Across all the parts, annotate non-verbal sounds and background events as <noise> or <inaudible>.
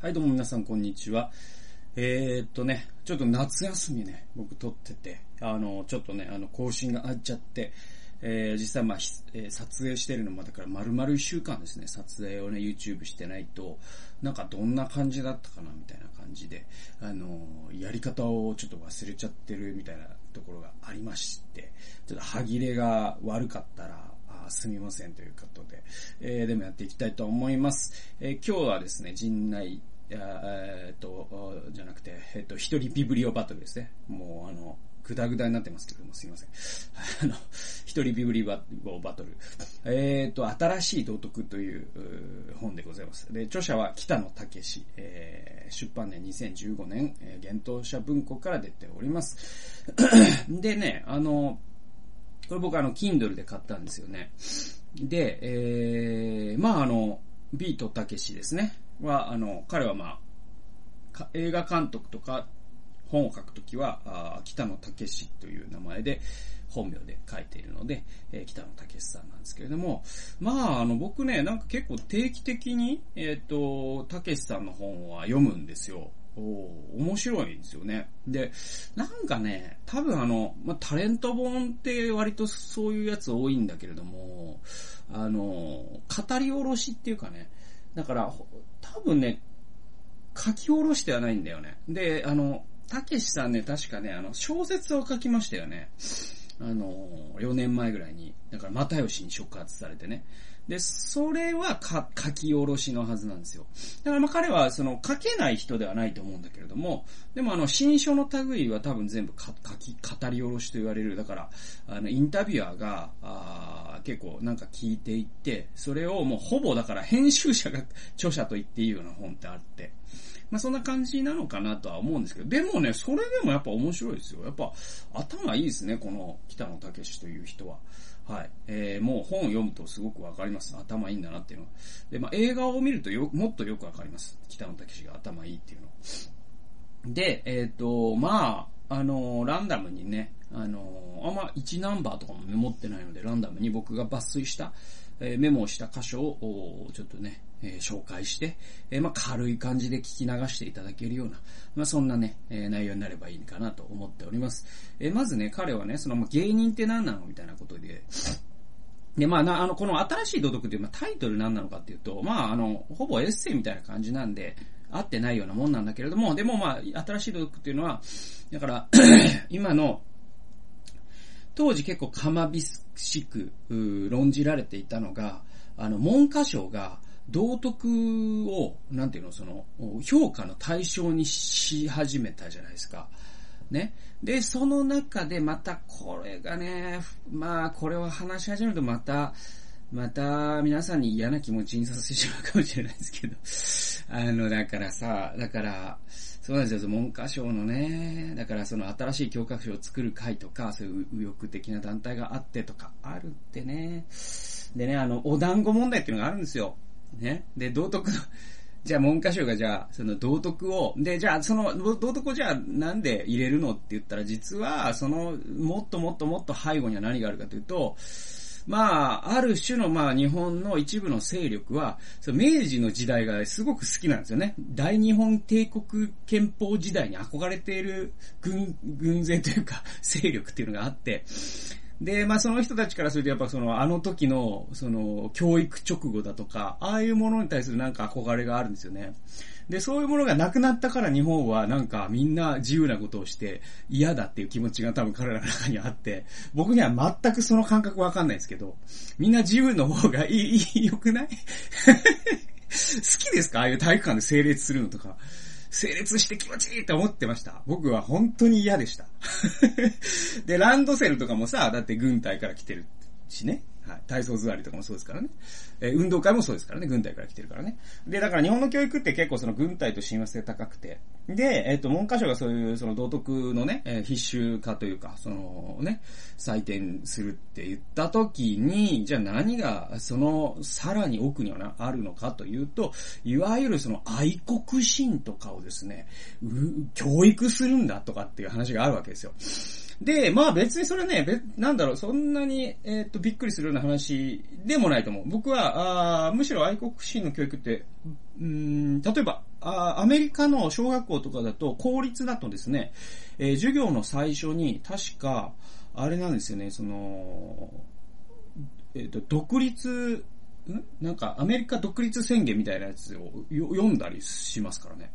はい、どうも皆さん、こんにちは。えー、っとね、ちょっと夏休みね、僕撮ってて、あの、ちょっとね、あの、更新があっちゃって、えー、実際まあ、えー、撮影してるのも、だから丸々一週間ですね、撮影をね、YouTube してないと、なんかどんな感じだったかな、みたいな感じで、あの、やり方をちょっと忘れちゃってるみたいなところがありまして、ちょっと歯切れが悪かったら、すみませんということで、えー、でもやっていきたいと思います。えー、今日はですね、陣内、えー、っと、じゃなくて、え、っと、一人ビブリオバトルですね。もう、あの、ぐだぐだになってますけども、すいません。あの、一人ビブリババトル。えっ、と、新しい道徳という本でございます。で、著者は北野武史、えー、出版年2015年、えー、幻冬者文庫から出ております。<clears throat> でね、あの、これ僕あの、Kindle で買ったんですよね。で、えー、まああの、ビートたけしですね。は、あの、彼はまあ、映画監督とか本を書くときは、あ北野武史という名前で、本名で書いているので、えー、北野武さんなんですけれども、まあ、あの、僕ね、なんか結構定期的に、えっ、ー、と、武さんの本は読むんですよ。お面白いんですよね。で、なんかね、多分あの、まあ、タレント本って割とそういうやつ多いんだけれども、あの、語り下ろしっていうかね、だから、多分ね、書き下ろしてはないんだよね。で、あの、たけしさんね、確かね、あの、小説を書きましたよね。あの、4年前ぐらいに、だから又吉に触発されてね。で、それは書き下ろしのはずなんですよ。だからまあ彼はその書けない人ではないと思うんだけれども、でもあの新書の類は多分全部書き、語り下ろしと言われる。だから、あのインタビュアーが、あー結構なんか聞いていって、それをもうほぼだから編集者が著者と言っていいような本ってあって、まあそんな感じなのかなとは思うんですけど、でもね、それでもやっぱ面白いですよ。やっぱ頭いいですね、この北野武という人は。はい。えー、もう本を読むとすごくわかります。頭いいんだなっていうのは。で、まあ、映画を見るとよ、もっとよくわかります。北野武が頭いいっていうの。で、えっ、ー、と、まあ、あのー、ランダムにね、あのー、あんま1ナンバーとかもメモってないので、ランダムに僕が抜粋した、えメモをした箇所を、ちょっとね、え紹介して、えまあ、軽い感じで聞き流していただけるような、まあ、そんなね、え内容になればいいかなと思っております。えまずね、彼はね、その、ま芸人って何なのみたいなことで、で、まあ、な、あの、この新しい道徳っていう、まあ、タイトル何なのかっていうと、まあ、あの、ほぼエッセイみたいな感じなんで、合ってないようなもんなんだけれども、でもまあ、新しい道徳っていうのは、だから <coughs> 今の、当時結構かまびしく、論じられていたのが、あの、文科省が、道徳を、なんていうの、その、評価の対象にし始めたじゃないですか。ね。で、その中でまたこれがね、まあ、これを話し始めるとまた、また皆さんに嫌な気持ちにさせてしまうかもしれないですけど、あの、だからさ、だから、そうなんですよ、文科省のね、だからその新しい教科書を作る会とか、そういう右翼的な団体があってとか、あるってね。でね、あの、お団子問題っていうのがあるんですよ。ね。で、道徳の、<laughs> じゃあ文科省がじゃあ、その道徳を、で、じゃあその道徳をじゃあなんで入れるの？って言ったら、実は、その、もっともっともっと背後には何があるかというと、まあ、ある種のまあ日本の一部の勢力は、その明治の時代がすごく好きなんですよね。大日本帝国憲法時代に憧れている軍、軍勢というか勢力っていうのがあって、で、まあその人たちからするとやっぱそのあの時のその教育直後だとか、ああいうものに対するなんか憧れがあるんですよね。で、そういうものがなくなったから日本はなんかみんな自由なことをして嫌だっていう気持ちが多分彼らの中にあって、僕には全くその感覚わかんないですけど、みんな自由の方がいい、いい、良くない？<laughs> 好きですか？ああいう体育館で整列するのとか。整列して気持ちいいって思ってました。僕は本当に嫌でした。<laughs> で、ランドセルとかもさ、だって軍隊から来てるしね。はい。体操座りとかもそうですからね。えー、運動会もそうですからね。軍隊から来てるからね。で、だから日本の教育って結構その軍隊と親和性高くて。で、えっ、ー、と、文科省がそういうその道徳のね、えー、必修化というか、そのね、採点するって言った時に、じゃあ何がそのさらに奥にはあるのかというと、いわゆるその愛国心とかをですね、う教育するんだとかっていう話があるわけですよ。で、まあ別にそれね、なんだろう、そんなに、えっ、と、びっくりするような話でもないと思う。僕は、あむしろ愛国心の教育って、うん、例えば、あアメリカの小学校とかだと、公立だとですね、えー、授業の最初に、確か、あれなんですよね、その、えっ、と、独立、ん？なんか、アメリカ独立宣言みたいなやつを読んだりしますからね。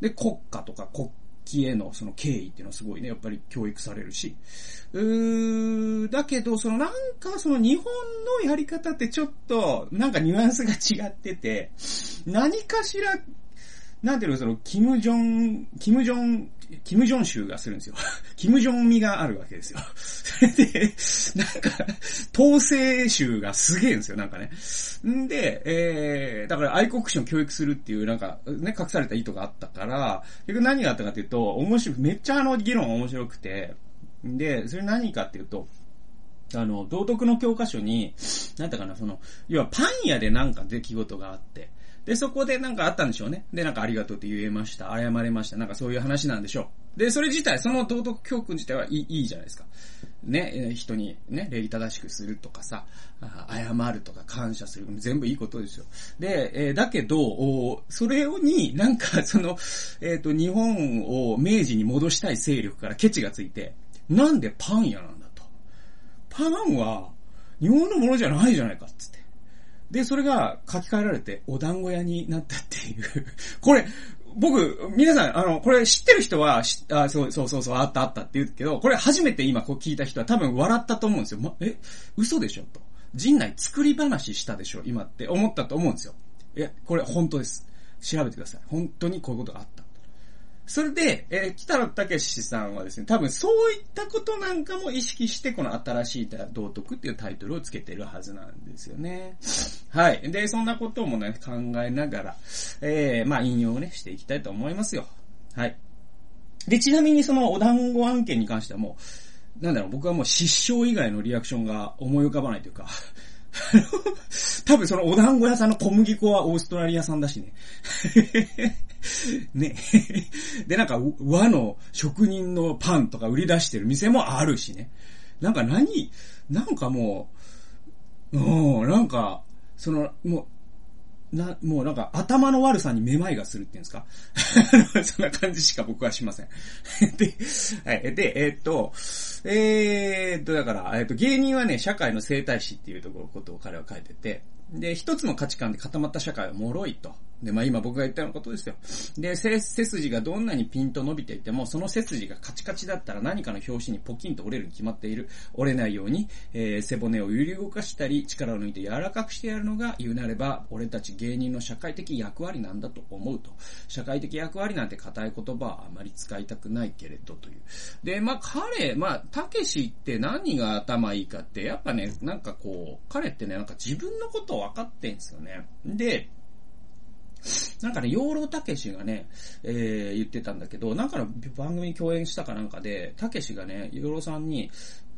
で、国家とか国旗へのその敬意っていうのはすごいね、やっぱり教育されるし。うー、だけど、そのなんかその日本のやり方ってちょっと、なんかニュアンスが違ってて、何かしらなんていうの、その、キム・ジョン、キム・ジョン、キム・ジョン州がするんですよ。<laughs> キム・ジョン味があるわけですよ。そ <laughs> れで、なんか、統制州がすげえんですよ、なんかね。んで、えー、だから愛国心を教育するっていう、なんか、ね、隠された意図があったから、結局何があったかっていうと、面白い、めっちゃあの議論面白くて、で、それ何かっていうと、あの、道徳の教科書に、なんだかな、その、要はパン屋でなんか出来事があって、で、そこでなんかあったんでしょうね。で、なんかありがとうって言えました。謝れました。なんかそういう話なんでしょう。で、それ自体、その道徳教訓自体はいいいいじゃないですか。ね、人にね、礼儀正しくするとかさ、謝るとか感謝する。全部いいことですよ。で、えー、だけど、それをになんかその、えっ、ー、と、日本を明治に戻したい勢力からケチがついて、なんでパン屋なんだと。パンは日本のものじゃないじゃないかっつって。で、それが書き換えられて、お団子屋になったっていう <laughs> これ、僕、皆さん、あの、これ知ってる人は、あ、そうそうそうそう、あったあったって言うけど、これ初めて今こう聞いた人は多分笑ったと思うんですよ。ま、え、嘘でしょと。陣内作り話したでしょ今って思ったと思うんですよ。いや、これ本当です。調べてください。本当にこういうことがあった。それで、えー、北野武さんはですね、多分そういったことなんかも意識して、この新しい道徳っていうタイトルをつけてるはずなんですよね。はい。で、そんなこともね、考えながら、えー、まあ引用をね、していきたいと思いますよ。はい。で、ちなみにそのお団子案件に関してはもう、なんだろう、僕はもう失笑以外のリアクションが思い浮かばないというか <laughs> 多分そのお団子屋さんの小麦粉はオーストラリア産だしね。<laughs> ね。<laughs> で、なんか和の職人のパンとか売り出してる店もあるしね。なんか何なんかもう、うん、なんか、その、もう、な、もうなんか頭の悪さにめまいがするっていうんですか？そんな感じしか僕はしませんで、はい。で、えー、っと、えー、っと、だから、えー、っと、芸人はね、社会の生態史っていうところ、ことを彼は書いてて、で、一つの価値観で固まった社会は脆いと。で、まあ今僕が言ったようなことですよ。で、背筋がどんなにピンと伸びていても、その背筋がカチカチだったら何かの拍子にポキンと折れるに決まっている。折れないように、えー、背骨を揺り動かしたり、力を抜いて柔らかくしてやるのが、言うなれば、俺たち芸人の社会的役割なんだと思うと。社会的役割なんて硬い言葉はあまり使いたくないけれどという。で、まあ彼、まあ、たけしって何が頭いいかって、やっぱね、なんかこう、彼ってね、なんか自分のことを分かってんすよね。で、なんかね、養老たけしがね、えー、言ってたんだけど、なんかの番組共演したかなんかで、たけしがね、養老さんに、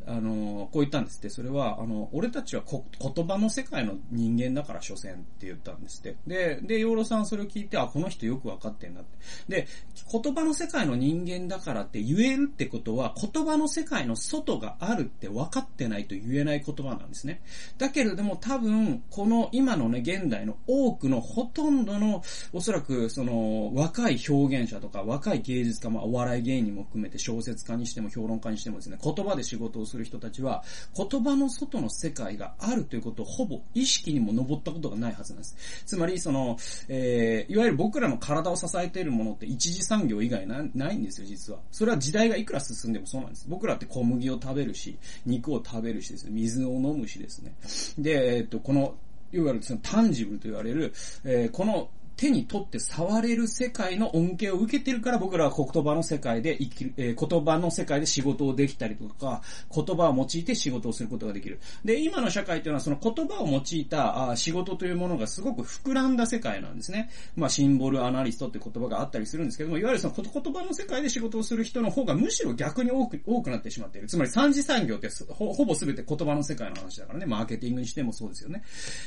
あの、こう言ったんですって。それは、あの、俺たちはこ言葉の世界の人間だから、所詮って言ったんですって。で、で、養老さんそれを聞いて、あ、この人よくわかってんなって。で、言葉の世界の人間だからって言えるってことは、言葉の世界の外があるって分かってないと言えない言葉なんですね。だけれども、多分、この今のね、現代の多くのほとんどの、おそらく、その、若い表現者とか、若い芸術家、まあ、お笑い芸人も含めて小説家にしても評論家にしてもですね、言葉で仕事をするする人たちは、言葉の外の世界があるということをほぼ意識にも上ったことがないはずなんです。つまり、その、えー、いわゆる僕らの体を支えているものって一次産業以外なないんですよ、実は。それは時代がいくら進んでもそうなんです。僕らって小麦を食べるし、肉を食べるしですね、水を飲むしですね。で、えっと、この、いわゆるそのタンジブルと言われる、えー、この手に取って触れる世界の恩恵を受けてるから僕らは言葉の世界で生きる、えー、言葉の世界で仕事をできたりとか、言葉を用いて仕事をすることができる。で、今の社会というのはその言葉を用いたあ仕事というものがすごく膨らんだ世界なんですね。まあ、シンボルアナリストって言葉があったりするんですけども、いわゆるその言葉の世界で仕事をする人の方がむしろ逆に多く、多くなってしまっている。つまり三次産業ってほほぼ全て言葉の世界の話だからね。マーケティングにしてもそうですよね。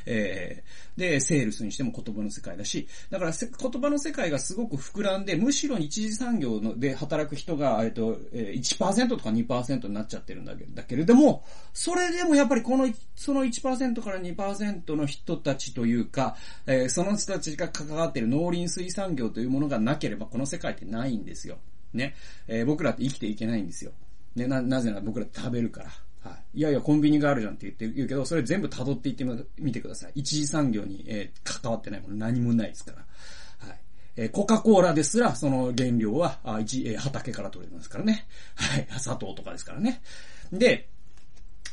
えー、で、セールスにしても言葉の世界だし、だから言葉の世界がすごく膨らんで、むしろ一次産業ので働く人が、えっと、1%とか2%になっちゃってるんだけだけれども、それでもやっぱりこの、その1%から2%の人たちというか、えー、その人たちが関わっている農林水産業というものがなければこの世界ってないんですよ。ね。えー、僕らって生きていけないんですよ。ね、な、なぜなら僕ら食べるから。はい。いやいや、コンビニがあるじゃんって言って言うけど、それ全部辿っていってみてください。一次産業に、えー、関わってないもの何もないですから。はい。えー、コカ・コーラですら、その原料は、あ一、えー、畑から取れますからね。はい。砂糖とかですからね。で、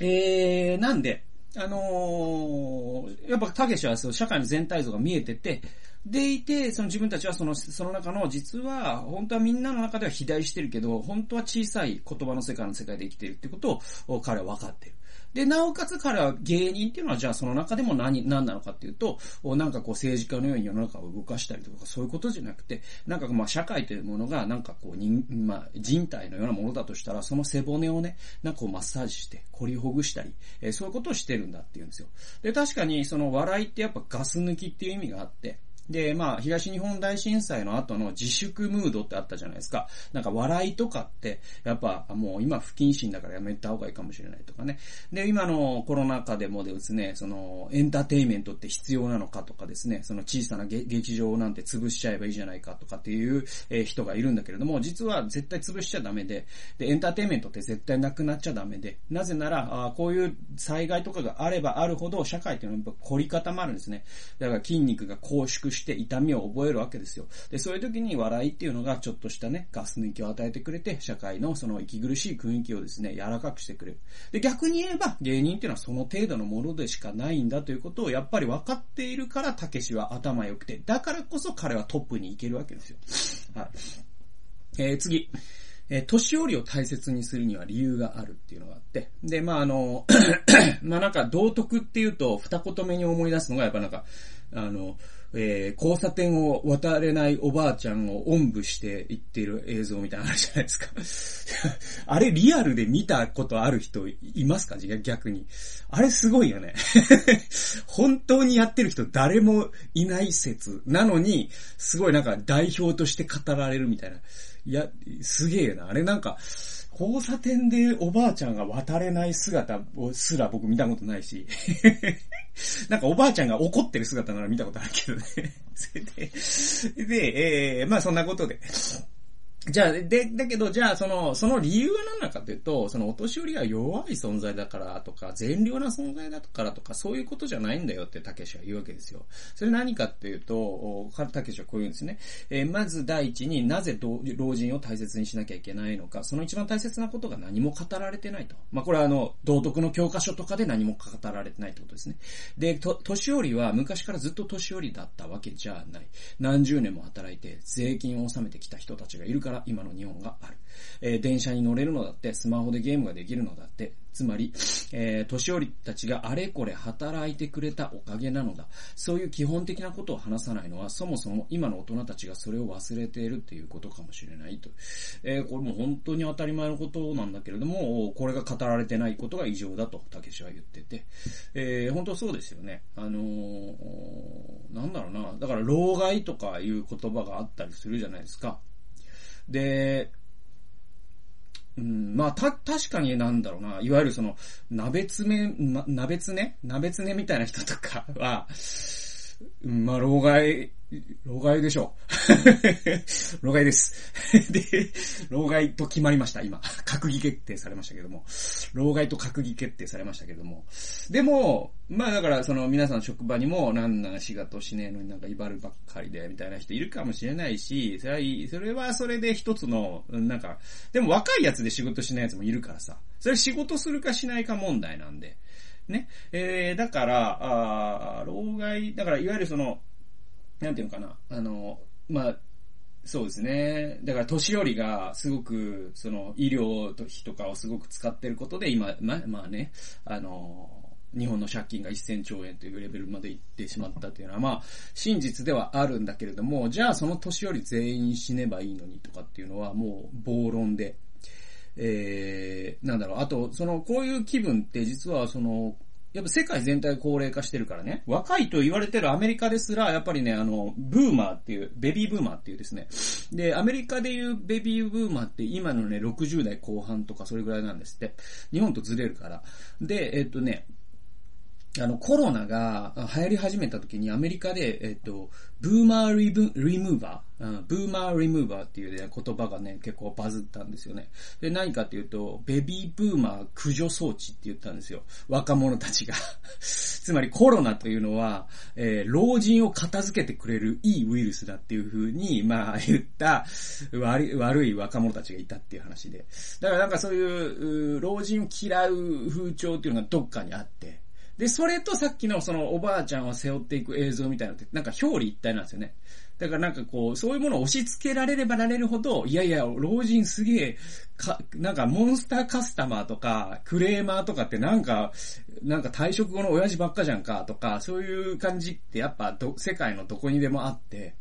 えー、なんで、あのー、やっぱ、たけしはそう、社会の全体像が見えてて、でいて、その自分たちはその、その中の、実は、本当はみんなの中では肥大してるけど、本当は小さい言葉の世界の世界で生きてるってことを、彼は分かってる。で、なおかつ彼は芸人っていうのは、じゃあその中でも何、何なのかっていうと、なんかこう政治家のように世の中を動かしたりとか、そういうことじゃなくて、なんかまあ社会というものが、なんかこう人、まあ人体のようなものだとしたら、その背骨をね、なんかこうマッサージして、凝りほぐしたり、えー、そういうことをしてるんだっていうんですよ。で、確かにその笑いってやっぱガス抜きっていう意味があって、で、まあ、東日本大震災の後の自粛ムードってあったじゃないですか。なんか笑いとかって、やっぱもう今不謹慎だからやめた方がいいかもしれないとかね。で、今のコロナ禍でもですね、その、エンターテイメントって必要なのかとかですね、その小さな劇場なんて潰しちゃえばいいじゃないかとかっていう人がいるんだけれども、実は絶対潰しちゃダメで、で、エンターテイメントって絶対なくなっちゃダメで、なぜなら、あこういう災害とかがあればあるほど社会っていうのはやっぱ凝り固まるんですね。だから筋肉が拘縮して痛みを覚えるわけですよ。で、そういう時に笑いっていうのがちょっとしたね、ガス抜きを与えてくれて、社会のその息苦しい雰囲気をですね、柔らかくしてくれる。で、逆に言えば、芸人っていうのはその程度のものでしかないんだということをやっぱり分かっているから、たけしは頭良くて、だからこそ彼はトップに行けるわけですよ。はい。えー、次。えー、年寄りを大切にするには理由があるっていうのがあって。で、まあ、あの、<clears throat> まあ、なんか、道徳っていうと、二言目に思い出すのが、やっぱなんか、あの、えー、交差点を渡れないおばあちゃんをおんぶして行ってる映像みたいなのあるじゃないですか。<laughs> あれリアルで見たことある人いますか？逆に。あれすごいよね。<laughs> 本当にやってる人誰もいない説なのに、すごいなんか代表として語られるみたいな。いや、すげえな。あれなんか、交差点でおばあちゃんが渡れない姿をすら僕見たことないし <laughs> なんかおばあちゃんが怒ってる姿なら見たことあるけどね。<laughs> で、で、えー、まあそんなことで。じゃあ、で、だけど、じゃあ、その、その理由は何なのかというと、そのお年寄りが弱い存在だからとか、善良な存在だからとか、そういうことじゃないんだよってたけしは言うわけですよ。それ何かっていうと、たけしはこう言うんですね。えー、まず第一になぜ老人を大切にしなきゃいけないのか、その一番大切なことが何も語られてないと。まあ、これはあの、道徳の教科書とかで何も語られてないってことですね。で、と、年寄りは昔からずっと年寄りだったわけじゃない。何十年も働いて税金を納めてきた人たちがいるからから、今の日本がある。えー、電車に乗れるのだって、スマホでゲームができるのだって、つまり、えー、年寄りたちがあれこれ働いてくれたおかげなのだ。そういう基本的なことを話さないのは、そもそも今の大人たちがそれを忘れているっていうことかもしれないと。えー、これも本当に当たり前のことなんだけれども、これが語られてないことが異常だと、たけしは言ってて。えー、本当そうですよね。あのー、なんだろうな。だから、老害とかいう言葉があったりするじゃないですか。で、うん、まあ、た、確かになんだろうな、いわゆるその、鍋つめ、ま、鍋つね鍋つねみたいな人とかは、まあ、老害、老害でしょう。<laughs> 老害です。<laughs> で、老害と決まりました、今。閣議決定されましたけども。老害と閣議決定されましたけども。でも、まあだからその皆さん職場にもなんな仕事しねえのになんか威張るばっかりでみたいな人いるかもしれないし、それは、それはそれで一つの、なんか、でも若いやつで仕事しないやつもいるからさ。それ仕事するかしないか問題なんで。ね。えー、だから、あ老害、だからいわゆるその、なんていうのかな、あの、まあ、そうですね。だから年寄りがすごく、その医療費とかをすごく使ってることで今、ま、まあね、あの、日本の借金が1000兆円というレベルまで行ってしまったというのは、まあ、真実ではあるんだけれども、じゃあその年寄り全員死ねばいいのにとかっていうのはもう暴論で、えー、なんだろう、あと、その、こういう気分って実はその、やっぱ世界全体高齢化してるからね、若いと言われてるアメリカですら、やっぱりね、あの、ブーマーっていう、ベビーブーマーっていうですね、で、アメリカでいうベビーブーマーって今のね、60代後半とかそれぐらいなんですって。日本とずれるから。で、えっとね、あの、コロナが流行り始めた時にアメリカで、えっと、ブーマーリブリムーバー、うん、ブーマーリムーバーっていう、ね、言葉がね、結構バズったんですよね。で、何かっていうと、ベビーブーマー駆除装置って言ったんですよ。若者たちが。<laughs> つまりコロナというのは、えー、老人を片付けてくれるいいウイルスだっていう風に、まあ言った悪悪い若者たちがいたっていう話で。だからなんかそういう、老人を嫌う風潮っていうのがどっかにあって、で、それとさっきのそのおばあちゃんを背負っていく映像みたいなのって、なんか表裏一体なんですよね。だからなんかこう、そういうものを押し付けられればられるほど、いやいや、老人すげえ、か、なんかモンスターカスタマーとか、クレーマーとかってなんか、なんか退職後の親父ばっかじゃんかとか、そういう感じってやっぱど、世界のどこにでもあって、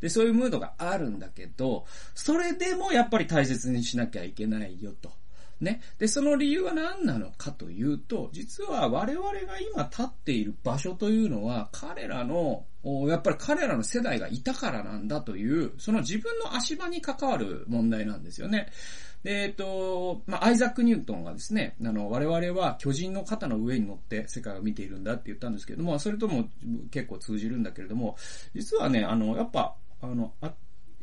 で、そういうムードがあるんだけど、それでもやっぱり大切にしなきゃいけないよと。ね。で、その理由は何なのかというと、実は我々が今立っている場所というのは、彼らの、やっぱり彼らの世代がいたからなんだという、その自分の足場に関わる問題なんですよね。で、えっと、まあ、アイザック・ニュートンがですね、あの、我々は巨人の肩の上に乗って世界を見ているんだって言ったんですけども、それとも結構通じるんだけれども、実はね、あの、やっぱ、あの、あ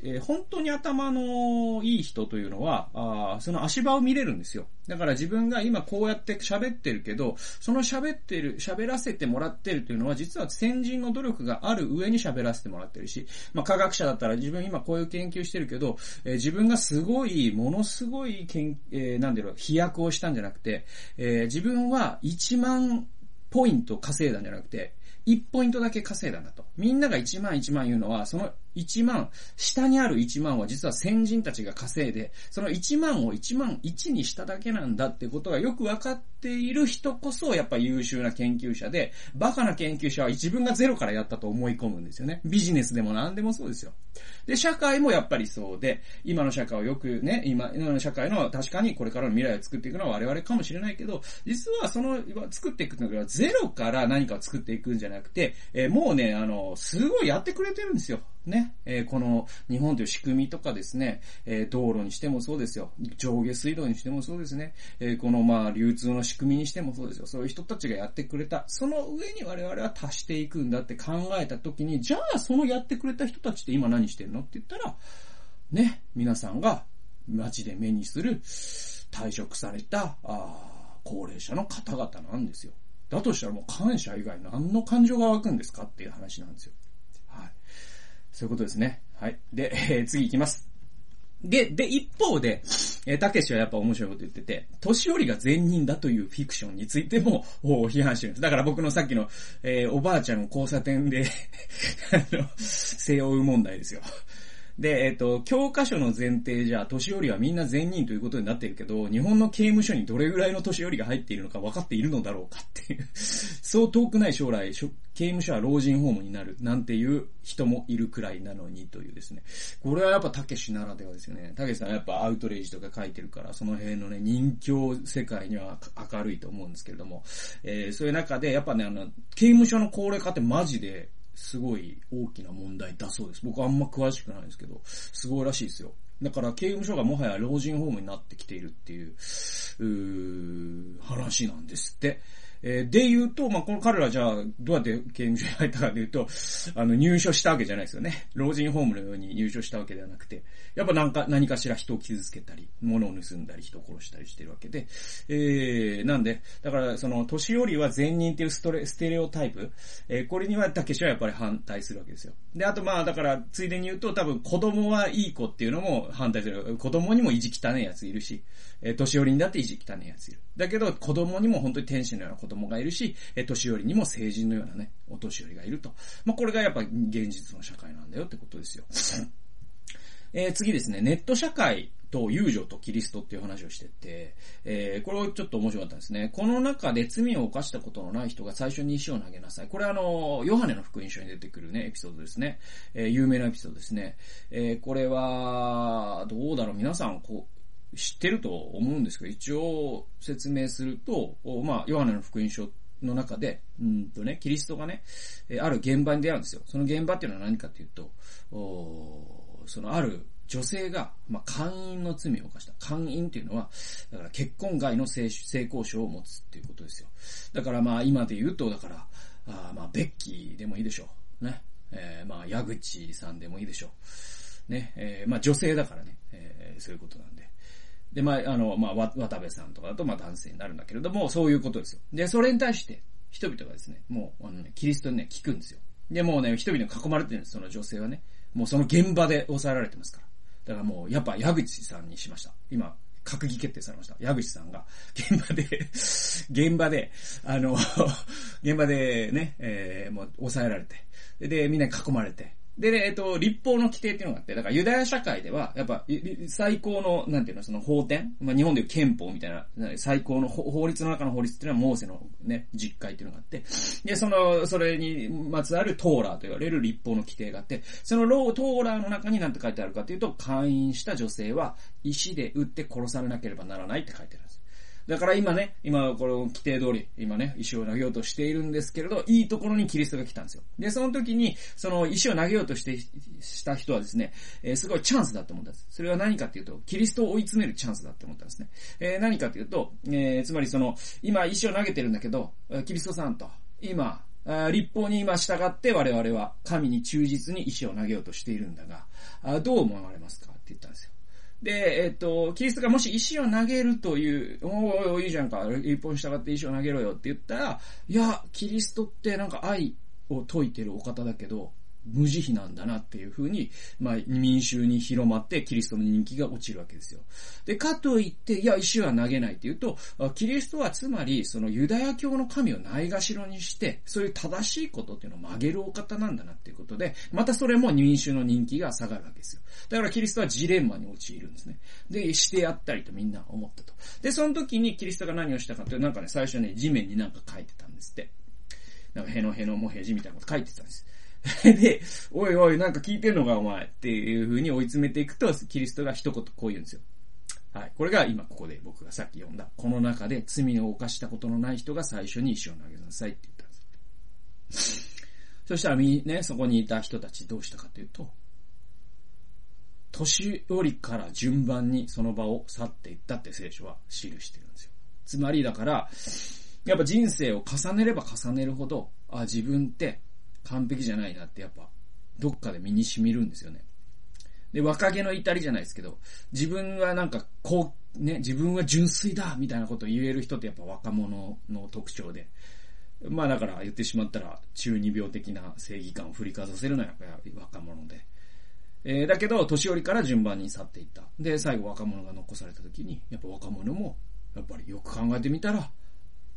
えー、本当に頭のいい人というのは、あその足場を見れるんですよ。だから自分が今こうやって喋ってるけど、その喋ってる、喋らせてもらってるというのは実は先人の努力がある上に喋らせてもらってるし、まあ科学者だったら自分今こういう研究してるけど、えー、自分がすごい、ものすごいけん、えー、なんだろう、飛躍をしたんじゃなくて、えー、自分は1万ポイント稼いだんじゃなくて、1ポイントだけ稼いだんだと。みんなが1万1万言うのは、その1万、下にある1万は実は先人たちが稼いで、その1万を1万1にしただけなんだってことがよくわかっている人こそ、やっぱ優秀な研究者で、バカな研究者は自分がゼロからやったと思い込むんですよね。ビジネスでも何でもそうですよ。で、社会もやっぱりそうで、今の社会をよくね、今、今の社会の確かにこれからの未来を作っていくのは我々かもしれないけど、実はその、作っていくのはゼロから何かを作っていくんじゃなくて、えー、もうね、あの、すごいやってくれてるんですよ。ね、えー、この日本という仕組みとかですね、えー、道路にしてもそうですよ。上下水道にしてもそうですね。えー、このまあ流通の仕組みにしてもそうですよ。そういう人たちがやってくれた。その上に我々は足していくんだって考えたときに、じゃあそのやってくれた人たちって今何してんの？って言ったら、ね、皆さんが街で目にする退職された、あ高齢者の方々なんですよ。だとしたらもう感謝以外何の感情が湧くんですかっていう話なんですよ。そういうことですね。はい。で、えー、次行きます。で、で、一方で、えー、たけしはやっぱ面白いこと言ってて、年寄りが善人だというフィクションについても、批判してるんです。だから僕のさっきの、えー、おばあちゃんを交差点で <laughs> あの、背負う問題ですよ。で、えっ、と、教科書の前提じゃ、年寄りはみんな善人ということになっているけど、日本の刑務所にどれぐらいの年寄りが入っているのか分かっているのだろうかっていう <laughs> そう遠くない将来、刑務所は老人ホームになる、なんていう人もいるくらいなのにというですね。これはやっぱたけしならではですよね。たけしさんやっぱアウトレイジとか書いてるから、その辺のね、人境世界には明るいと思うんですけれども、えー、そういう中で、やっぱね、あの、刑務所の高齢化ってマジで、すごい大きな問題だそうです。僕あんま詳しくないんですけど、すごいらしいですよ。だから刑務所がもはや老人ホームになってきているっていう、う話なんですって。えー、で言うと、まあ、この彼らじゃあ、どうやって刑務所に入ったかで言うと、あの、入所したわけじゃないですよね。老人ホームのように入所したわけではなくて、やっぱなんか、何かしら人を傷つけたり、物を盗んだり、人を殺したりしてるわけで、えー、なんで、だから、その、年寄りは善人っていうストレ、ステレオタイプ、えー、これには、たけしはやっぱり反対するわけですよ。で、あとま、だから、ついでに言うと、多分、子供はいい子っていうのも反対する。子供にも意地汚いやついるし、え、年寄りにだって意地汚いやついる。だけど、子供にも本当に天使のような子供がいるし、え、年寄りにも成人のようなね、お年寄りがいると。まあ、これがやっぱ現実の社会なんだよってことですよ。えー、次ですね、ネット社会と友情とキリストっていう話をしてて、えー、これをちょっと面白かったんですね。この中で罪を犯したことのない人が最初に石を投げなさい。これあの、ヨハネの福音書に出てくるね、エピソードですね。えー、有名なエピソードですね。えー、これは、どうだろう、皆さん、こう、知ってると思うんですけど、一応説明すると、まあ、ヨハネの福音書の中で、うんとね、キリストがね、ある現場に出会うんですよ。その現場っていうのは何かっていうと、そのある女性が、まあ、姦淫の罪を犯した。姦淫っていうのは、だから結婚外の性性交渉を持つっていうことですよ。だからまあ今で言うと、だから、あまあベッキーでもいいでしょう。ね。えー、まあ矢口さんでもいいでしょう。ね。えー、まあ女性だからね、えー、そういうことなんで。で、まあ、あの、まあ、渡部さんとかだと、まあ、男性になるんだけれども、そういうことですよ。で、それに対して、人々がですね、もう、あのね、キリストにね、聞くんですよ。で、もうね、人々に囲まれてるんです、その女性はね。もうその現場で抑えられてますから。だからもう、やっぱ矢口さんにしました。今、閣議決定されました。矢口さんが、現場で現場で、あの現場でね、えー、もう抑えられて、で、みんなに囲まれて、で、ね、えっと、立法の規定っていうのがあって、だからユダヤ社会では、やっぱ、最高の、なんていうの、その法典まあ、日本でいう憲法みたいな、最高の法律の中の法律っていうのは、モーセのね、実会っていうのがあって、で、その、それにまつわるトーラーと言われる立法の規定があって、そのロー、トーラーの中に何て書いてあるかというと、会員した女性は、石で撃って殺されなければならないって書いてある。だから今ね、今この規定通り、今ね、石を投げようとしているんですけれど、いいところにキリストが来たんですよ。で、その時に、その石を投げようとして、した人はですね、えー、すごいチャンスだと思ったんです。それは何かっていうと、キリストを追い詰めるチャンスだって思ったんですね。えー、何かっていうと、えー、つまりその、今石を投げてるんだけど、キリストさんと、今、立法に今従って我々は神に忠実に石を投げようとしているんだが、どう思われますかって言ったんですよ。で、えっと、キリストがもし石を投げるという、おおいいじゃんか、一本従って石を投げろよって言ったら、いや、キリストってなんか愛を解いてるお方だけど、無慈悲なんだなっていうふうに、まあ、民衆に広まってキリストの人気が落ちるわけですよ。で、かといって、いや、石は投げないっていうと、キリストはつまり、そのユダヤ教の神をないがしろにして、そういう正しいことっていうのを曲げるお方なんだなっていうことで、またそれも民衆の人気が下がるわけですよ。だからキリストはジレンマに陥るんですね。で、してやったりとみんな思ったと。で、その時にキリストが何をしたかというと、なんかね、最初ね、地面になんか書いてたんですって。なんかへのへのもへじみたいなこと書いてたんです。<laughs> で、おいおい、なんか聞いてんのかお前っていう風に追い詰めていくと、キリストが一言こう言うんですよ。はい。これが今ここで僕がさっき読んだ。この中で罪を犯したことのない人が最初に石を投げなさいって言ったんです。そしたらみ、ね、そこにいた人たちどうしたかというと、年寄りから順番にその場を去っていったって聖書は記してるんですよ。つまりだから、やっぱ人生を重ねれば重ねるほど、あ、自分って完璧じゃないなってやっぱ、どっかで身に染みるんですよね。で、若気の至りじゃないですけど、自分はなんか、こう、ね、自分は純粋だみたいなことを言える人ってやっぱ若者の特徴で。まあだから言ってしまったら、中二病的な正義感を振りかざせるのはやっぱり若者で。えー、だけど、年寄りから順番に去っていった。で、最後若者が残された時に、やっぱ若者も、やっぱりよく考えてみたら、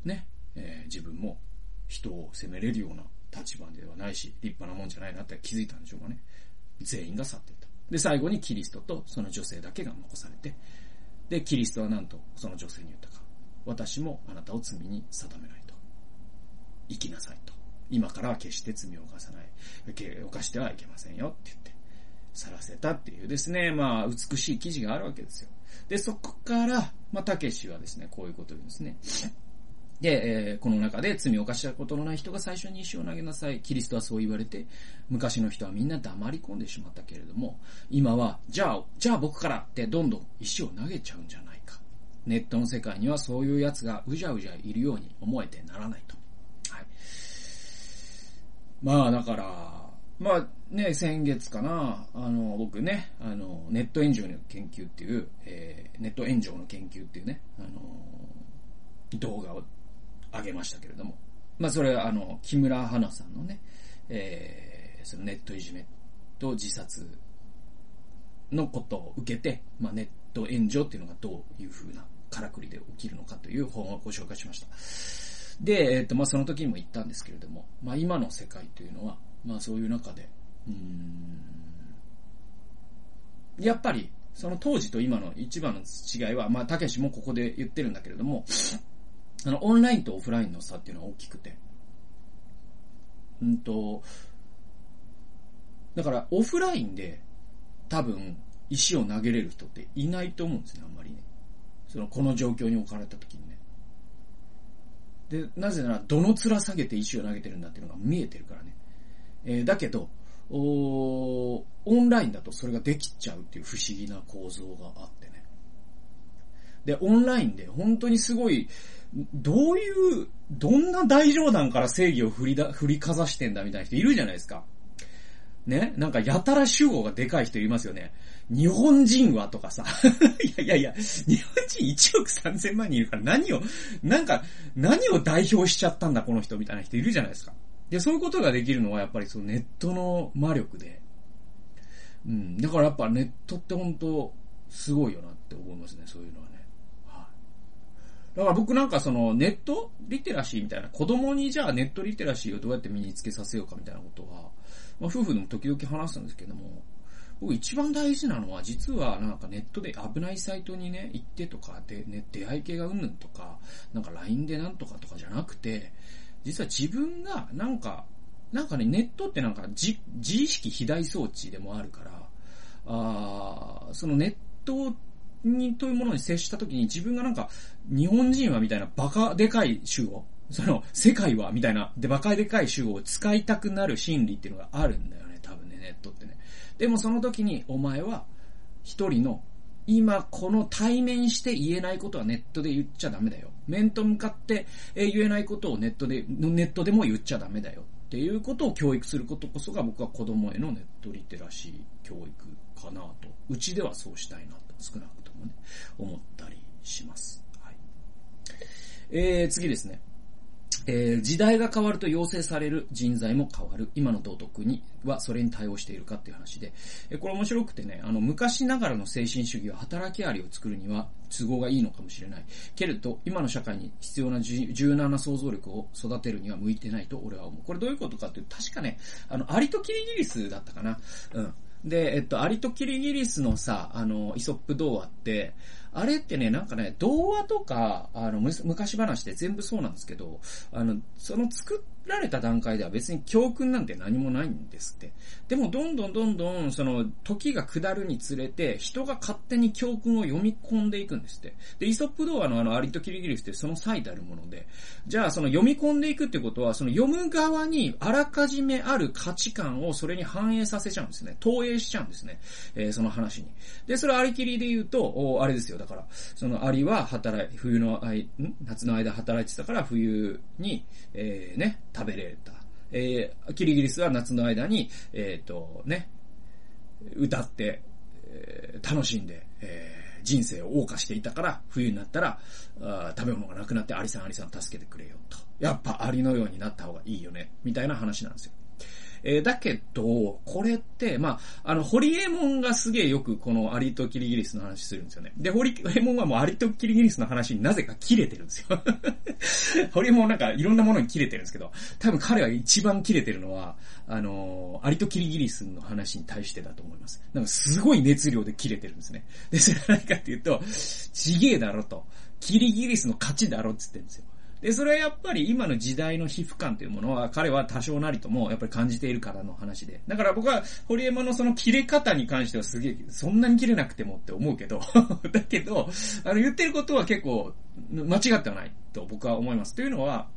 ね、えー、自分も人を責めれるような立場ではないし、立派なもんじゃないなって気づいたんでしょうかね。全員が去っていった。で、最後にキリストとその女性だけが残されて、で、キリストはなんとその女性に言ったか。私もあなたを罪に定めないと。生きなさいと。今からは決して罪を犯さない。犯してはいけませんよって言って、さらせたっていうですね、まあ、美しい記事があるわけですよ。で、そこから、まあ、たけしはですね、こういうことを言うんですね。で、えー、この中で罪を犯したことのない人が最初に石を投げなさい。キリストはそう言われて、昔の人はみんな黙り込んでしまったけれども、今は、じゃあ、じゃあ僕からってどんどん石を投げちゃうんじゃないか。ネットの世界にはそういう奴がうじゃうじゃいるように思えてならないと。はい。まあだから、まあね、先月かな、あの、僕ね、あの、ネット炎上の研究っていう、えー、ネット炎上の研究っていうね、あの、動画をあげましたけれども。まあ、それは、あの、木村花さんのね、えー、そのネットいじめと自殺のことを受けて、まあ、ネット炎上っていうのがどういう風なからくりで起きるのかという本をご紹介しました。で、えっ、ー、と、まあ、その時にも言ったんですけれども、まあ、今の世界というのは、まあ、そういう中で、うん、やっぱり、その当時と今の一番の違いは、まあ、たけしもここで言ってるんだけれども、あの、オンラインとオフラインの差っていうのは大きくて。うんと、だからオフラインで多分石を投げれる人っていないと思うんですね、あんまりね。その、この状況に置かれた時にね。で、なぜなら、どの面下げて石を投げてるんだっていうのが見えてるからね。えー、だけど、おオンラインだとそれができちゃうっていう不思議な構造があってね。で、オンラインで本当にすごい、どういう、どんな大冗談から正義を振りだ、振りかざしてんだみたいな人いるじゃないですか。ね？なんかやたら主語がでかい人いますよね。日本人はとかさ。<laughs> いやいやいや、日本人1億3000万人いるから何を、なんか、何を代表しちゃったんだこの人みたいな人いるじゃないですか。で、そういうことができるのはやっぱりそのネットの魔力で。うん。だからやっぱネットって本当すごいよなって思いますね、そういうのは。だから僕なんかそのネットリテラシーみたいな、子供にじゃあネットリテラシーをどうやって身につけさせようかみたいなことは、まあ夫婦でも時々話すんですけども、僕一番大事なのは、実はなんかネットで危ないサイトにね、行ってとか、で、ね、出会い系がうんぬんとか、なんか LINE でなんとかとかじゃなくて、実は自分がなんか、なんかね、ネットってなんか自、自意識肥大装置でもあるから、あそのネットに、というものに接した時に自分がなんか、日本人はみたいなバカでかい主語、その、世界はみたいな、で、バカでかい主語を使いたくなる心理っていうのがあるんだよね、多分ね、ネットってね。でもその時にお前は一人の今この対面して言えないことはネットで言っちゃダメだよ。面と向かって言えないことをネットで、ネットでも言っちゃダメだよ。っていうことを教育することこそが僕は子供へのネットリテラシー教育かなと。うちではそうしたいなと少なくもね、思ったりします。はい。えー、次ですね。えー、時代が変わると要請される人材も変わる。今の道徳にはそれに対応しているかっていう話で、えー、これ面白くてね、あの、昔ながらの精神主義は働きありを作るには都合がいいのかもしれない。けれど、今の社会に必要な柔軟な想像力を育てるには向いてないと俺は思う。これどういうことかっていうと、確かね、あの、アリとキリギリスだったかな。うん。で、えっと、アリとキリギリスのさ、あの、イソップ童話って、あれってね、なんかね、童話とか、あの、昔話って全部そうなんですけど、あの、その作っられた段階では別に教訓なんて何もないんですって。でも、どんどんどんどん、その、時が下るにつれて、人が勝手に教訓を読み込んでいくんですって。で、イソップ童話のあの、アリとキリギリスってその最たるもので、じゃあ、その読み込んでいくってことは、その読む側にあらかじめある価値観をそれに反映させちゃうんですね。投影しちゃうんですね。えー、その話に。で、それありきりで言うと、おあれですよ。だから、そのアリは働い、冬の間、ん？夏の間働いてたから冬に、えー、ね、食べれた。えー、キリギリスは夏の間に、えっ、ー、と、ね、歌って、えー、楽しんで、えー、人生を謳歌していたから、冬になったら、あ食べ物がなくなってアリさんアリさん助けてくれよと。やっぱアリのようになった方がいいよね。みたいな話なんですよ。えー、だけど、これって、まあ、あの、ホリエモンがすげえよくこのアリとキリギリスの話するんですよね。で、ホリエモンはもうアリとキリギリスの話になぜか切れてるんですよ。<laughs> ホリエモンなんかいろんなものに切れてるんですけど、多分彼は一番切れてるのは、あの、アリとキリギリスの話に対してだと思います。なんかすごい熱量で切れてるんですね。で、それは何かっていうと、ちげえだろと。キリギリスの勝ちだろって言ってるんですよ。で、それはやっぱり今の時代の皮膚感というものは彼は多少なりともやっぱり感じているからの話で。だから僕は堀山のその切れ方に関してはすげえ、そんなに切れなくてもって思うけど、<laughs> だけど、あの言ってることは結構間違ってはないと僕は思います。というのは、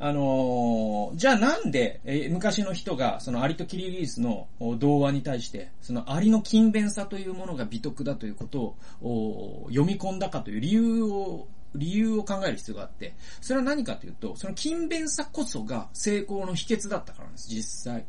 あのー、じゃあなんで、えー、昔の人が、そのアリとキリギリスの童話に対して、そのアリの勤勉さというものが美徳だということを読み込んだかという理由を理由を考える必要があって、それは何かというと、その勤勉さこそが成功の秘訣だったからなんです、実際。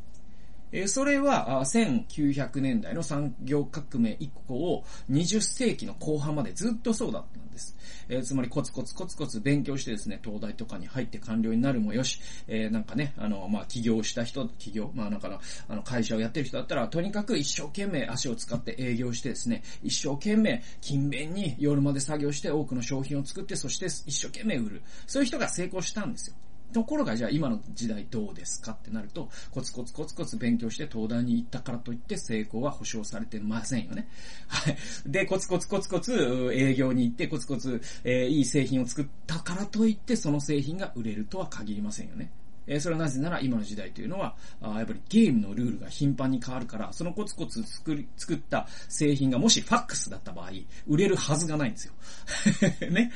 えそれは、1900年代の産業革命以降、20世紀の後半までずっとそうだったんです。えつまりコツコツコツコツ勉強してですね、東大とかに入って官僚になるもよし、え、なんかね、あの、まあ、起業した人、起業、まあ、なんかの、あの、会社をやってる人だったら、とにかく一生懸命足を使って営業してですね、一生懸命勤勉に夜まで作業して多くの商品を作って、そして一生懸命売る。そういう人が成功したんですよ。ところがじゃあ今の時代どうですかってなると、コツコツコツコツ勉強して東大に行ったからといって成功は保証されてませんよね。はい。で、コツコツコツコツ営業に行ってコツコツ、えー、いい製品を作ったからといってその製品が売れるとは限りませんよね。え、それはなぜなら今の時代というのは、あやっぱりゲームのルールが頻繁に変わるから、そのコツコツ作り、作った製品がもしファックスだった場合、売れるはずがないんですよ。<laughs> ね。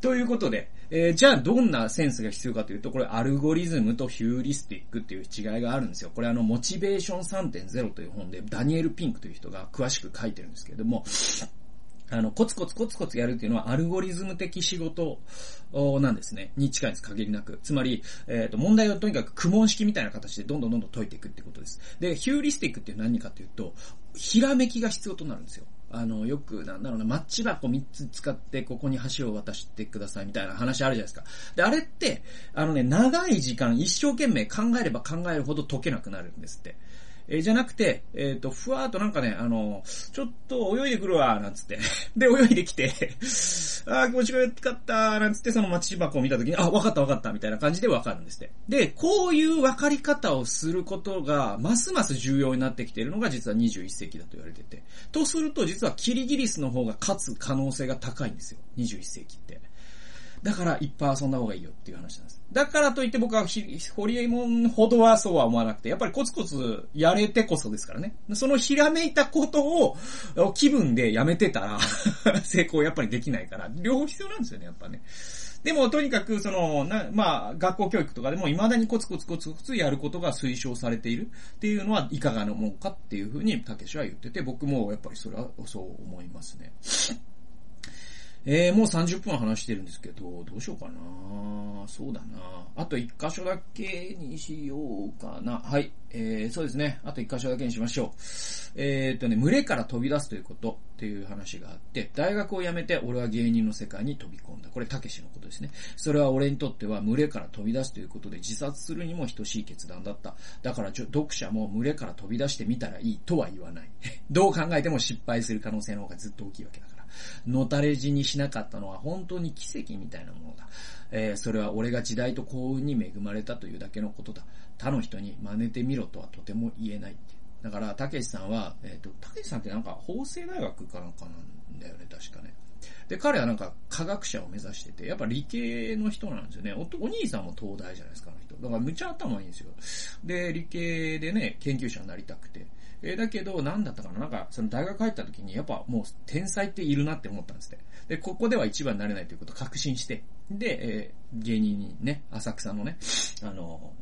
ということで、えー、じゃあどんなセンスが必要かというと、これアルゴリズムとヒューリスティックっていう違いがあるんですよ。これあの、モチベーション3.0という本で、ダニエル・ピンクという人が詳しく書いてるんですけれども、あの、コツコツコツコツやるっていうのはアルゴリズム的仕事なんですね。に近いです、限りなく。つまり、えっ、ー、と、問題をとにかく苦問式みたいな形でどんどんどんどん解いていくってことです。で、ヒューリスティックっていうのは何かというと、ひらめきが必要となるんですよ。あの、よく、なんだろうな、マッチ箱3つ使ってここに橋を渡してくださいみたいな話あるじゃないですか。で、あれって、あのね、長い時間一生懸命考えれば考えるほど解けなくなるんですって。えー、じゃなくて、えっ、ー、と、ふわーっとなんかね、あの、ちょっと泳いでくるわ、なんつって。<laughs> で、泳いできて <laughs> あー気持ちがよかった、なんつって、その待ち箱を見たときに、あ、わかったわかった、みたいな感じでわかるんですって。で、こういう分かり方をすることが、ますます重要になってきているのが、実は21世紀だと言われてて。とすると、実はキリギリスの方が勝つ可能性が高いんですよ。21世紀って。だからいっぱい遊んだ方がいいよっていう話なんです。だからといって僕はホリエモンほどはそうは思わなくて、やっぱりコツコツやれてこそですからね。そのひらめいたことを気分でやめてたら <laughs> 成功やっぱりできないから、両方必要なんですよね、やっぱね。でも、とにかく、その、な、まあ、学校教育とかでも未だにコツコツコツコツやることが推奨されているっていうのはいかがなもんかっていうふうに、たけしは言ってて、僕もやっぱりそれはそう思いますね。えー、もう30分話してるんですけど、どうしようかなそうだなあと1箇所だけにしようかな。はい。えー、そうですね。あと1箇所だけにしましょう。えー、っとね、群れから飛び出すということっていう話があって、大学を辞めて俺は芸人の世界に飛び込んだ。これ、たけしのことですね。それは俺にとっては群れから飛び出すということで自殺するにも等しい決断だった。だから、読者も群れから飛び出してみたらいいとは言わない。<laughs> どう考えても失敗する可能性の方がずっと大きいわけだから。のたれ死にしなかったのは本当に奇跡みたいなものだ。えー、それは俺が時代と幸運に恵まれたというだけのことだ。他の人に真似てみろとはとても言えない。だから、たけしさんは、えっ、ー、と、たけしさんってなんか法政大学かなんかなんだよね、確かね。で、彼はなんか科学者を目指してて、やっぱ理系の人なんですよね。おお兄さんも東大じゃないですか、あの人。だからむちゃ頭いいんですよ。で、理系でね、研究者になりたくて。え、だけど、なんだったかな？なんか、その大学入った時に、やっぱもう天才っているなって思ったんですって。で、ここでは一番になれないということを確信して、で、えー、芸人にね、浅草のね、あの、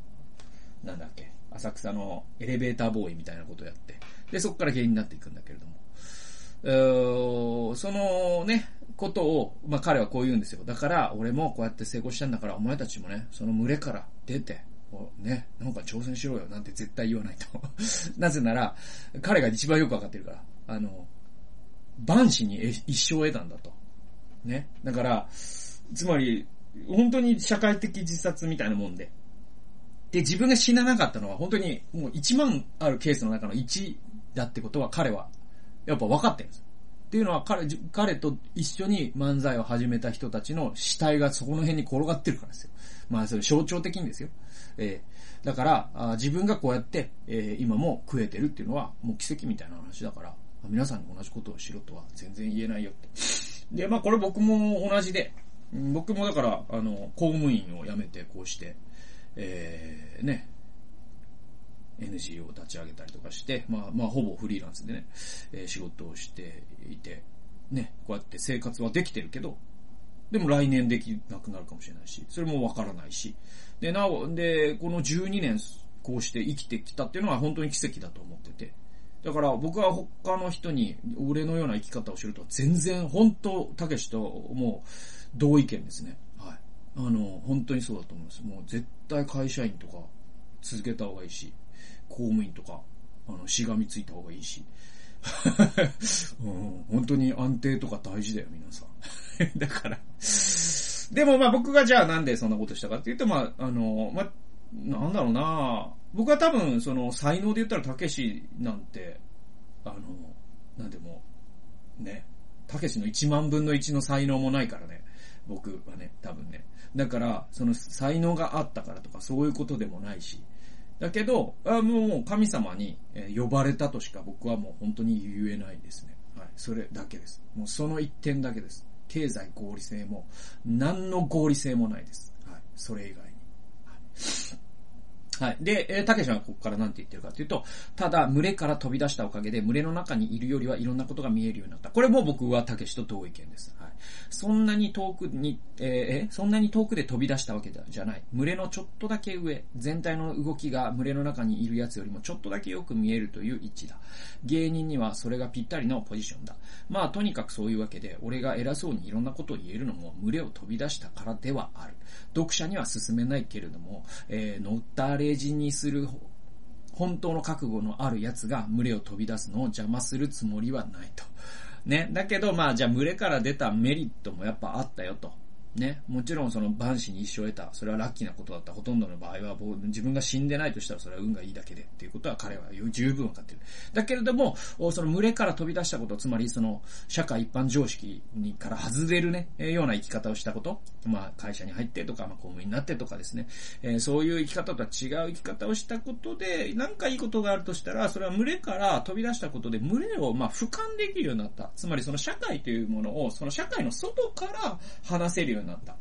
なんだっけ、浅草のエレベーターボーイみたいなことをやって、で、そこから芸人になっていくんだけれども、そのね、ことを、まあ彼はこう言うんですよ。だから、俺もこうやって成功したんだから、お前たちもね、その群れから出て、ね、なんか挑戦しろよなんて絶対言わないと <laughs> なぜなら、彼が一番よくわかってるから。あの、万死に一生を得たんだと。ね。だから、つまり、本当に社会的自殺みたいなもんで。で、自分が死ななかったのは本当にもう1万あるケースの中の1だってことは彼は、やっぱ分かってるんです。っていうのは彼、彼と一緒に漫才を始めた人たちの死体がそこの辺に転がってるからですよ。まあそれ象徴的にですよ。えー、だから、自分がこうやって、えー、今も食えてるっていうのは、もう奇跡みたいな話だから、皆さんに同じことをしろとは全然言えないよって。で、まあこれ僕も同じで、僕もだから、あの、公務員を辞めて、こうして、えー、ね、NGO を立ち上げたりとかして、まあ、まあ、ほぼフリーランスでね、えー、仕事をしていて、ね、こうやって生活はできてるけど、でも来年できなくなるかもしれないし、それもわからないし、で、なお、で、この12年こうして生きてきたっていうのは本当に奇跡だと思ってて。だから僕は他の人に俺のような生き方を知ると全然本当、たけしともう同意見ですね。はい。あの、本当にそうだと思います。もう絶対会社員とか続けた方がいいし、公務員とか、あの、しがみついた方がいいし。<laughs> うん、本当に安定とか大事だよ、皆さん。<laughs> だからでもまあ僕がじゃあなんでそんなことしたかっていうと、まあ、あの、まあ、なんだろうな僕は多分その才能で言ったらたけしなんて、あの、なんでも、ね、たけしの1万分の1の才能もないからね。僕はね、多分ね。だから、その才能があったからとかそういうことでもないし。だけど、あもう神様に呼ばれたとしか僕はもう本当に言えないですね。はい。それだけです。もうその一点だけです。経済合理性も、何の合理性もないです。はい。それ以外に。はい、はい。で、えー、たけしはここから何て言ってるかというと、ただ、群れから飛び出したおかげで、群れの中にいるよりはいろんなことが見えるようになった。これも僕はたけしと同意見です。そんなに遠くに、えー、そんなに遠くで飛び出したわけじゃない。群れのちょっとだけ上、全体の動きが群れの中にいるやつよりもちょっとだけよく見えるという位置だ。芸人にはそれがぴったりのポジションだ。まあ、とにかくそういうわけで、俺が偉そうにいろんなことを言えるのも、群れを飛び出したからではある。読者には進めないけれども、えー、乗ったレジにする本当の覚悟のある奴が群れを飛び出すのを邪魔するつもりはないと。ね。だけど、まあ、じゃあ群れから出たメリットもやっぱあったよと。ね。もちろんその万死に一生得た。それはラッキーなことだった。ほとんどの場合は、自分が死んでないとしたらそれは運がいいだけでっていうことは彼は十分わかってる。だけれども、その群れから飛び出したこと、つまりその社会一般常識にから外れるね、ような生き方をしたこと。まあ会社に入ってとか、まあ公務員になってとかですね。えー、そういう生き方とは違う生き方をしたことで、何かいいことがあるとしたら、それは群れから飛び出したことで、群れをまあ俯瞰できるようになった。つまりその社会というものを、その社会の外から話せるようになった。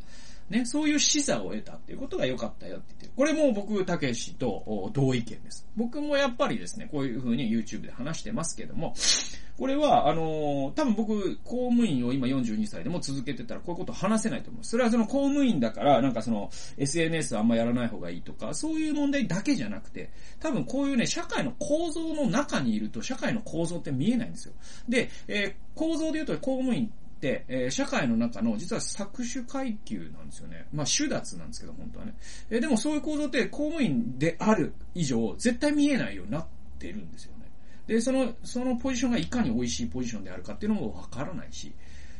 ね、そういう視座を得たっていうことが良かったよって言って。これも僕、たけしと同意見です。僕もやっぱりですね、こういう風に YouTube で話してますけども、これは、あのー、多分僕、公務員を今42歳でも続けてたらこういうこと話せないと思う。それはその公務員だから、なんかその SNS あんまやらない方がいいとか、そういう問題だけじゃなくて、多分こういうね、社会の構造の中にいると、社会の構造って見えないんですよ。で、えー、構造で言うと公務員、えー、社会の中の実は搾取階級なんですよね。まあ、手脱なんですけど、本当はね。えー、でもそういう構造って公務員である以上、絶対見えないようになってるんですよね。で、その、そのポジションがいかに美味しいポジションであるかっていうのもわからないし、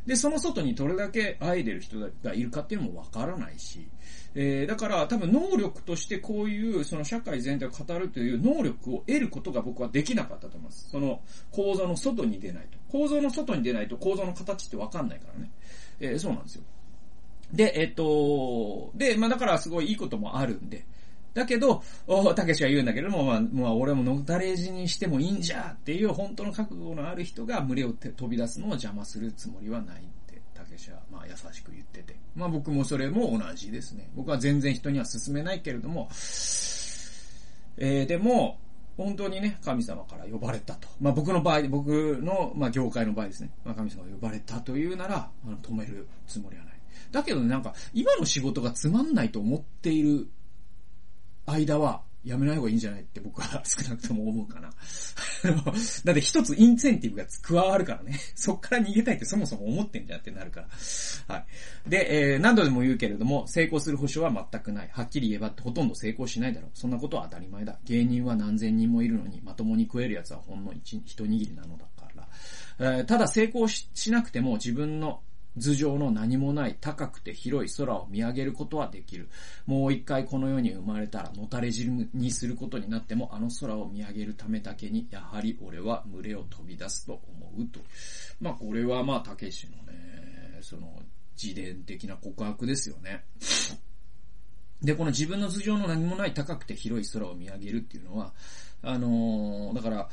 で、その外にどれだけ会えてる人がいるかっていうのもわからないし、えー、だから多分能力としてこういうその社会全体を語るという能力を得ることが僕はできなかったと思います。その構造の外に出ないと。構造の外に出ないと構造の形ってわかんないからね。えー、そうなんですよ。で、えっ、と、で、まあだからすごいいいこともあるんで、だけど、たけしは言うんだけども、まあ、まあ、俺ものたれ死にしてもいいんじゃっていう本当の覚悟のある人が群れを飛び出すのを邪魔するつもりはないって、たけしは、まあ、優しく言ってて。まあ、僕もそれも同じですね。僕は全然人には勧めないけれども、えー、でも、本当にね、神様から呼ばれたと。まあ僕の場合、僕の、まあ業界の場合ですね。まあ神様が呼ばれたというなら、あの止めるつもりはない。だけどね、なんか、今の仕事がつまんないと思っている間は、やめない方がいいんじゃないって僕は少なくとも思うかな。<laughs> だって一つインセンティブが加わるからね。<laughs> そっから逃げたいってそもそも思ってんじゃんってなるから。はい。で、えー、何度でも言うけれども、成功する保証は全くない。はっきり言えばほとんど成功しないだろう。そんなことは当たり前だ。芸人は何千人もいるのに、まともに食える奴はほんの一一握りなのだから。えー、ただ成功しなくても自分の頭上の何もない高くて広い空を見上げることはできる。もう一回この世に生まれたらのたれ汁にすることになってもあの空を見上げるためだけに、やはり俺は群れを飛び出すと思うと。まあこれはまあ、たけしのね、その自伝的な告白ですよね。で、この自分の頭上の何もない高くて広い空を見上げるっていうのは、あのー、だから、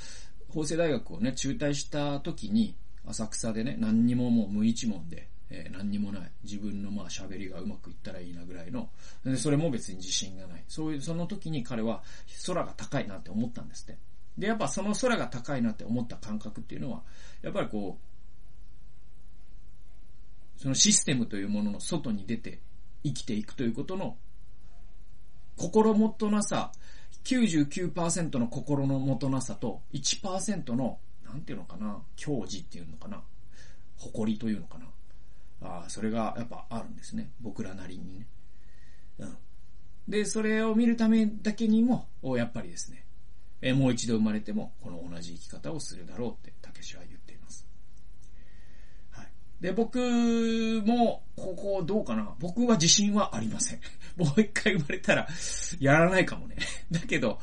法政大学をね、中退した時に、浅草でね、何にももう無一文で、えー、何にもない。自分のまあ喋りがうまくいったらいいなぐらいの。で、それも別に自信がない。そういう、その時に彼は空が高いなって思ったんですって。で、やっぱその空が高いなって思った感覚っていうのは、やっぱりこう、そのシステムというものの外に出て生きていくということの心もとなさ、99%の心のもとなさと1%のなんていうのかな、矜持っていうのかな、誇りというのかな？あそれがやっぱあるんですね。僕らなりにね。うん。で、それを見るためだけにも、やっぱりですね、えもう一度生まれても、この同じ生き方をするだろうって、たけしは言っています。はい。で、僕も、ここどうかな？僕は自信はありません。<laughs> もう一回生まれたら、やらないかもね。だけど、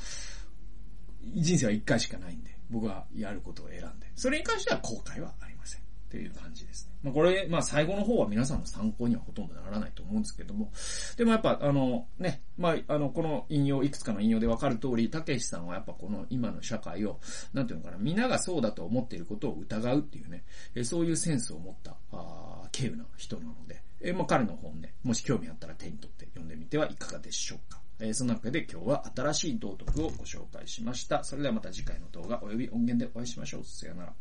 人生は一回しかないんで。僕はやることを選んで、それに関しては後悔はありません。っていう感じですね。まあこれ、まあ最後の方は皆さんの参考にはほとんどならないと思うんですけども、でもやっぱあのね、まああのこの引用、いくつかの引用でわかる通り、たけしさんはやっぱこの今の社会を、なんていうのかな、皆がそうだと思っていることを疑うっていうね、えそういうセンスを持った、あ軽有な人なので、えまあ彼の本ね、もし興味あったら手に取って読んでみてはいかがでしょうか。えーそんなわけで今日は新しい道徳をご紹介しました。それではまた次回の動画及び音源でお会いしましょう。さよなら。